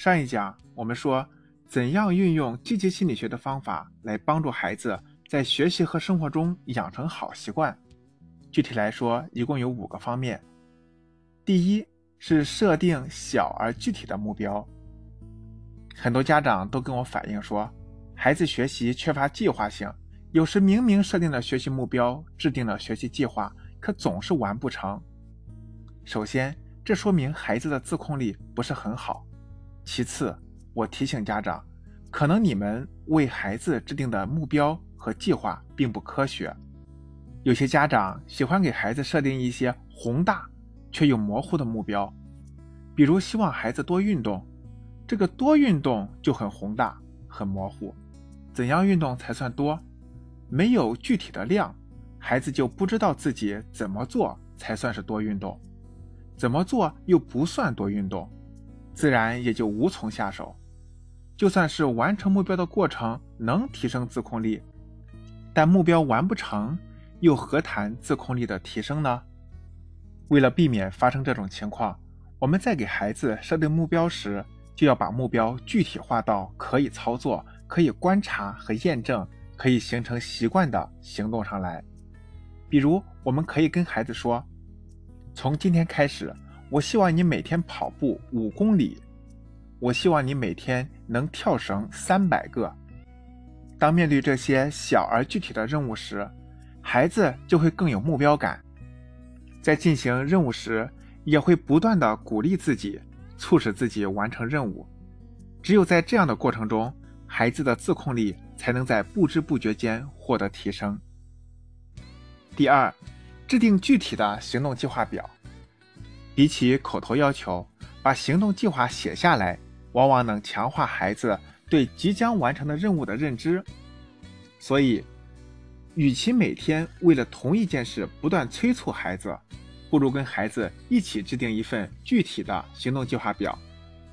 上一讲我们说，怎样运用积极心理学的方法来帮助孩子在学习和生活中养成好习惯。具体来说，一共有五个方面。第一是设定小而具体的目标。很多家长都跟我反映说，孩子学习缺乏计划性，有时明明设定了学习目标，制定了学习计划，可总是完不成。首先，这说明孩子的自控力不是很好。其次，我提醒家长，可能你们为孩子制定的目标和计划并不科学。有些家长喜欢给孩子设定一些宏大却又模糊的目标，比如希望孩子多运动，这个多运动就很宏大、很模糊。怎样运动才算多？没有具体的量，孩子就不知道自己怎么做才算是多运动，怎么做又不算多运动。自然也就无从下手。就算是完成目标的过程能提升自控力，但目标完不成，又何谈自控力的提升呢？为了避免发生这种情况，我们在给孩子设定目标时，就要把目标具体化到可以操作、可以观察和验证、可以形成习惯的行动上来。比如，我们可以跟孩子说：“从今天开始。”我希望你每天跑步五公里，我希望你每天能跳绳三百个。当面对这些小而具体的任务时，孩子就会更有目标感，在进行任务时也会不断的鼓励自己，促使自己完成任务。只有在这样的过程中，孩子的自控力才能在不知不觉间获得提升。第二，制定具体的行动计划表。比起口头要求，把行动计划写下来，往往能强化孩子对即将完成的任务的认知。所以，与其每天为了同一件事不断催促孩子，不如跟孩子一起制定一份具体的行动计划表，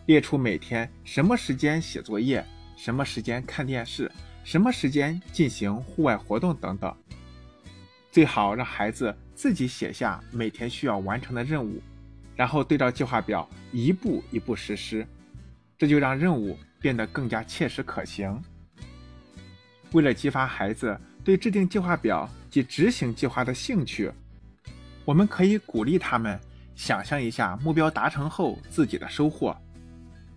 列出每天什么时间写作业，什么时间看电视，什么时间进行户外活动等等。最好让孩子自己写下每天需要完成的任务。然后对照计划表一步一步实施，这就让任务变得更加切实可行。为了激发孩子对制定计划表及执行计划的兴趣，我们可以鼓励他们想象一下目标达成后自己的收获，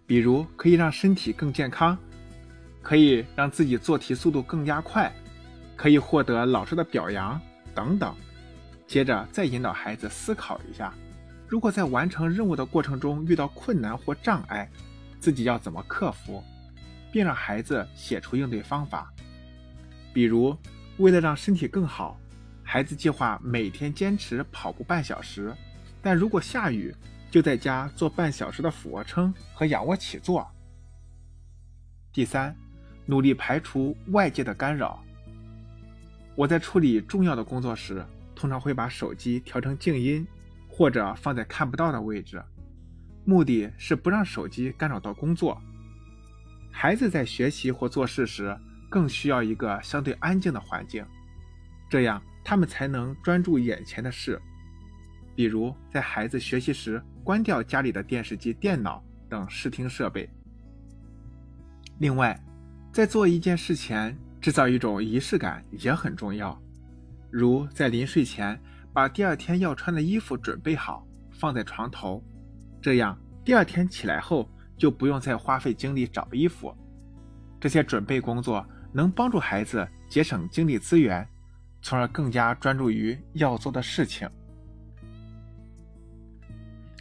比如可以让身体更健康，可以让自己做题速度更加快，可以获得老师的表扬等等。接着再引导孩子思考一下。如果在完成任务的过程中遇到困难或障碍，自己要怎么克服，并让孩子写出应对方法。比如，为了让身体更好，孩子计划每天坚持跑步半小时，但如果下雨，就在家做半小时的俯卧撑和仰卧起坐。第三，努力排除外界的干扰。我在处理重要的工作时，通常会把手机调成静音。或者放在看不到的位置，目的是不让手机干扰到工作。孩子在学习或做事时，更需要一个相对安静的环境，这样他们才能专注眼前的事。比如，在孩子学习时，关掉家里的电视机、电脑等视听设备。另外，在做一件事前，制造一种仪式感也很重要，如在临睡前。把第二天要穿的衣服准备好，放在床头，这样第二天起来后就不用再花费精力找衣服。这些准备工作能帮助孩子节省精力资源，从而更加专注于要做的事情。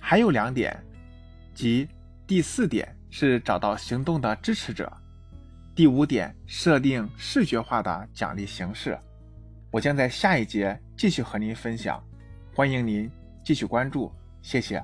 还有两点，即第四点是找到行动的支持者，第五点设定视觉化的奖励形式。我将在下一节继续和您分享，欢迎您继续关注，谢谢。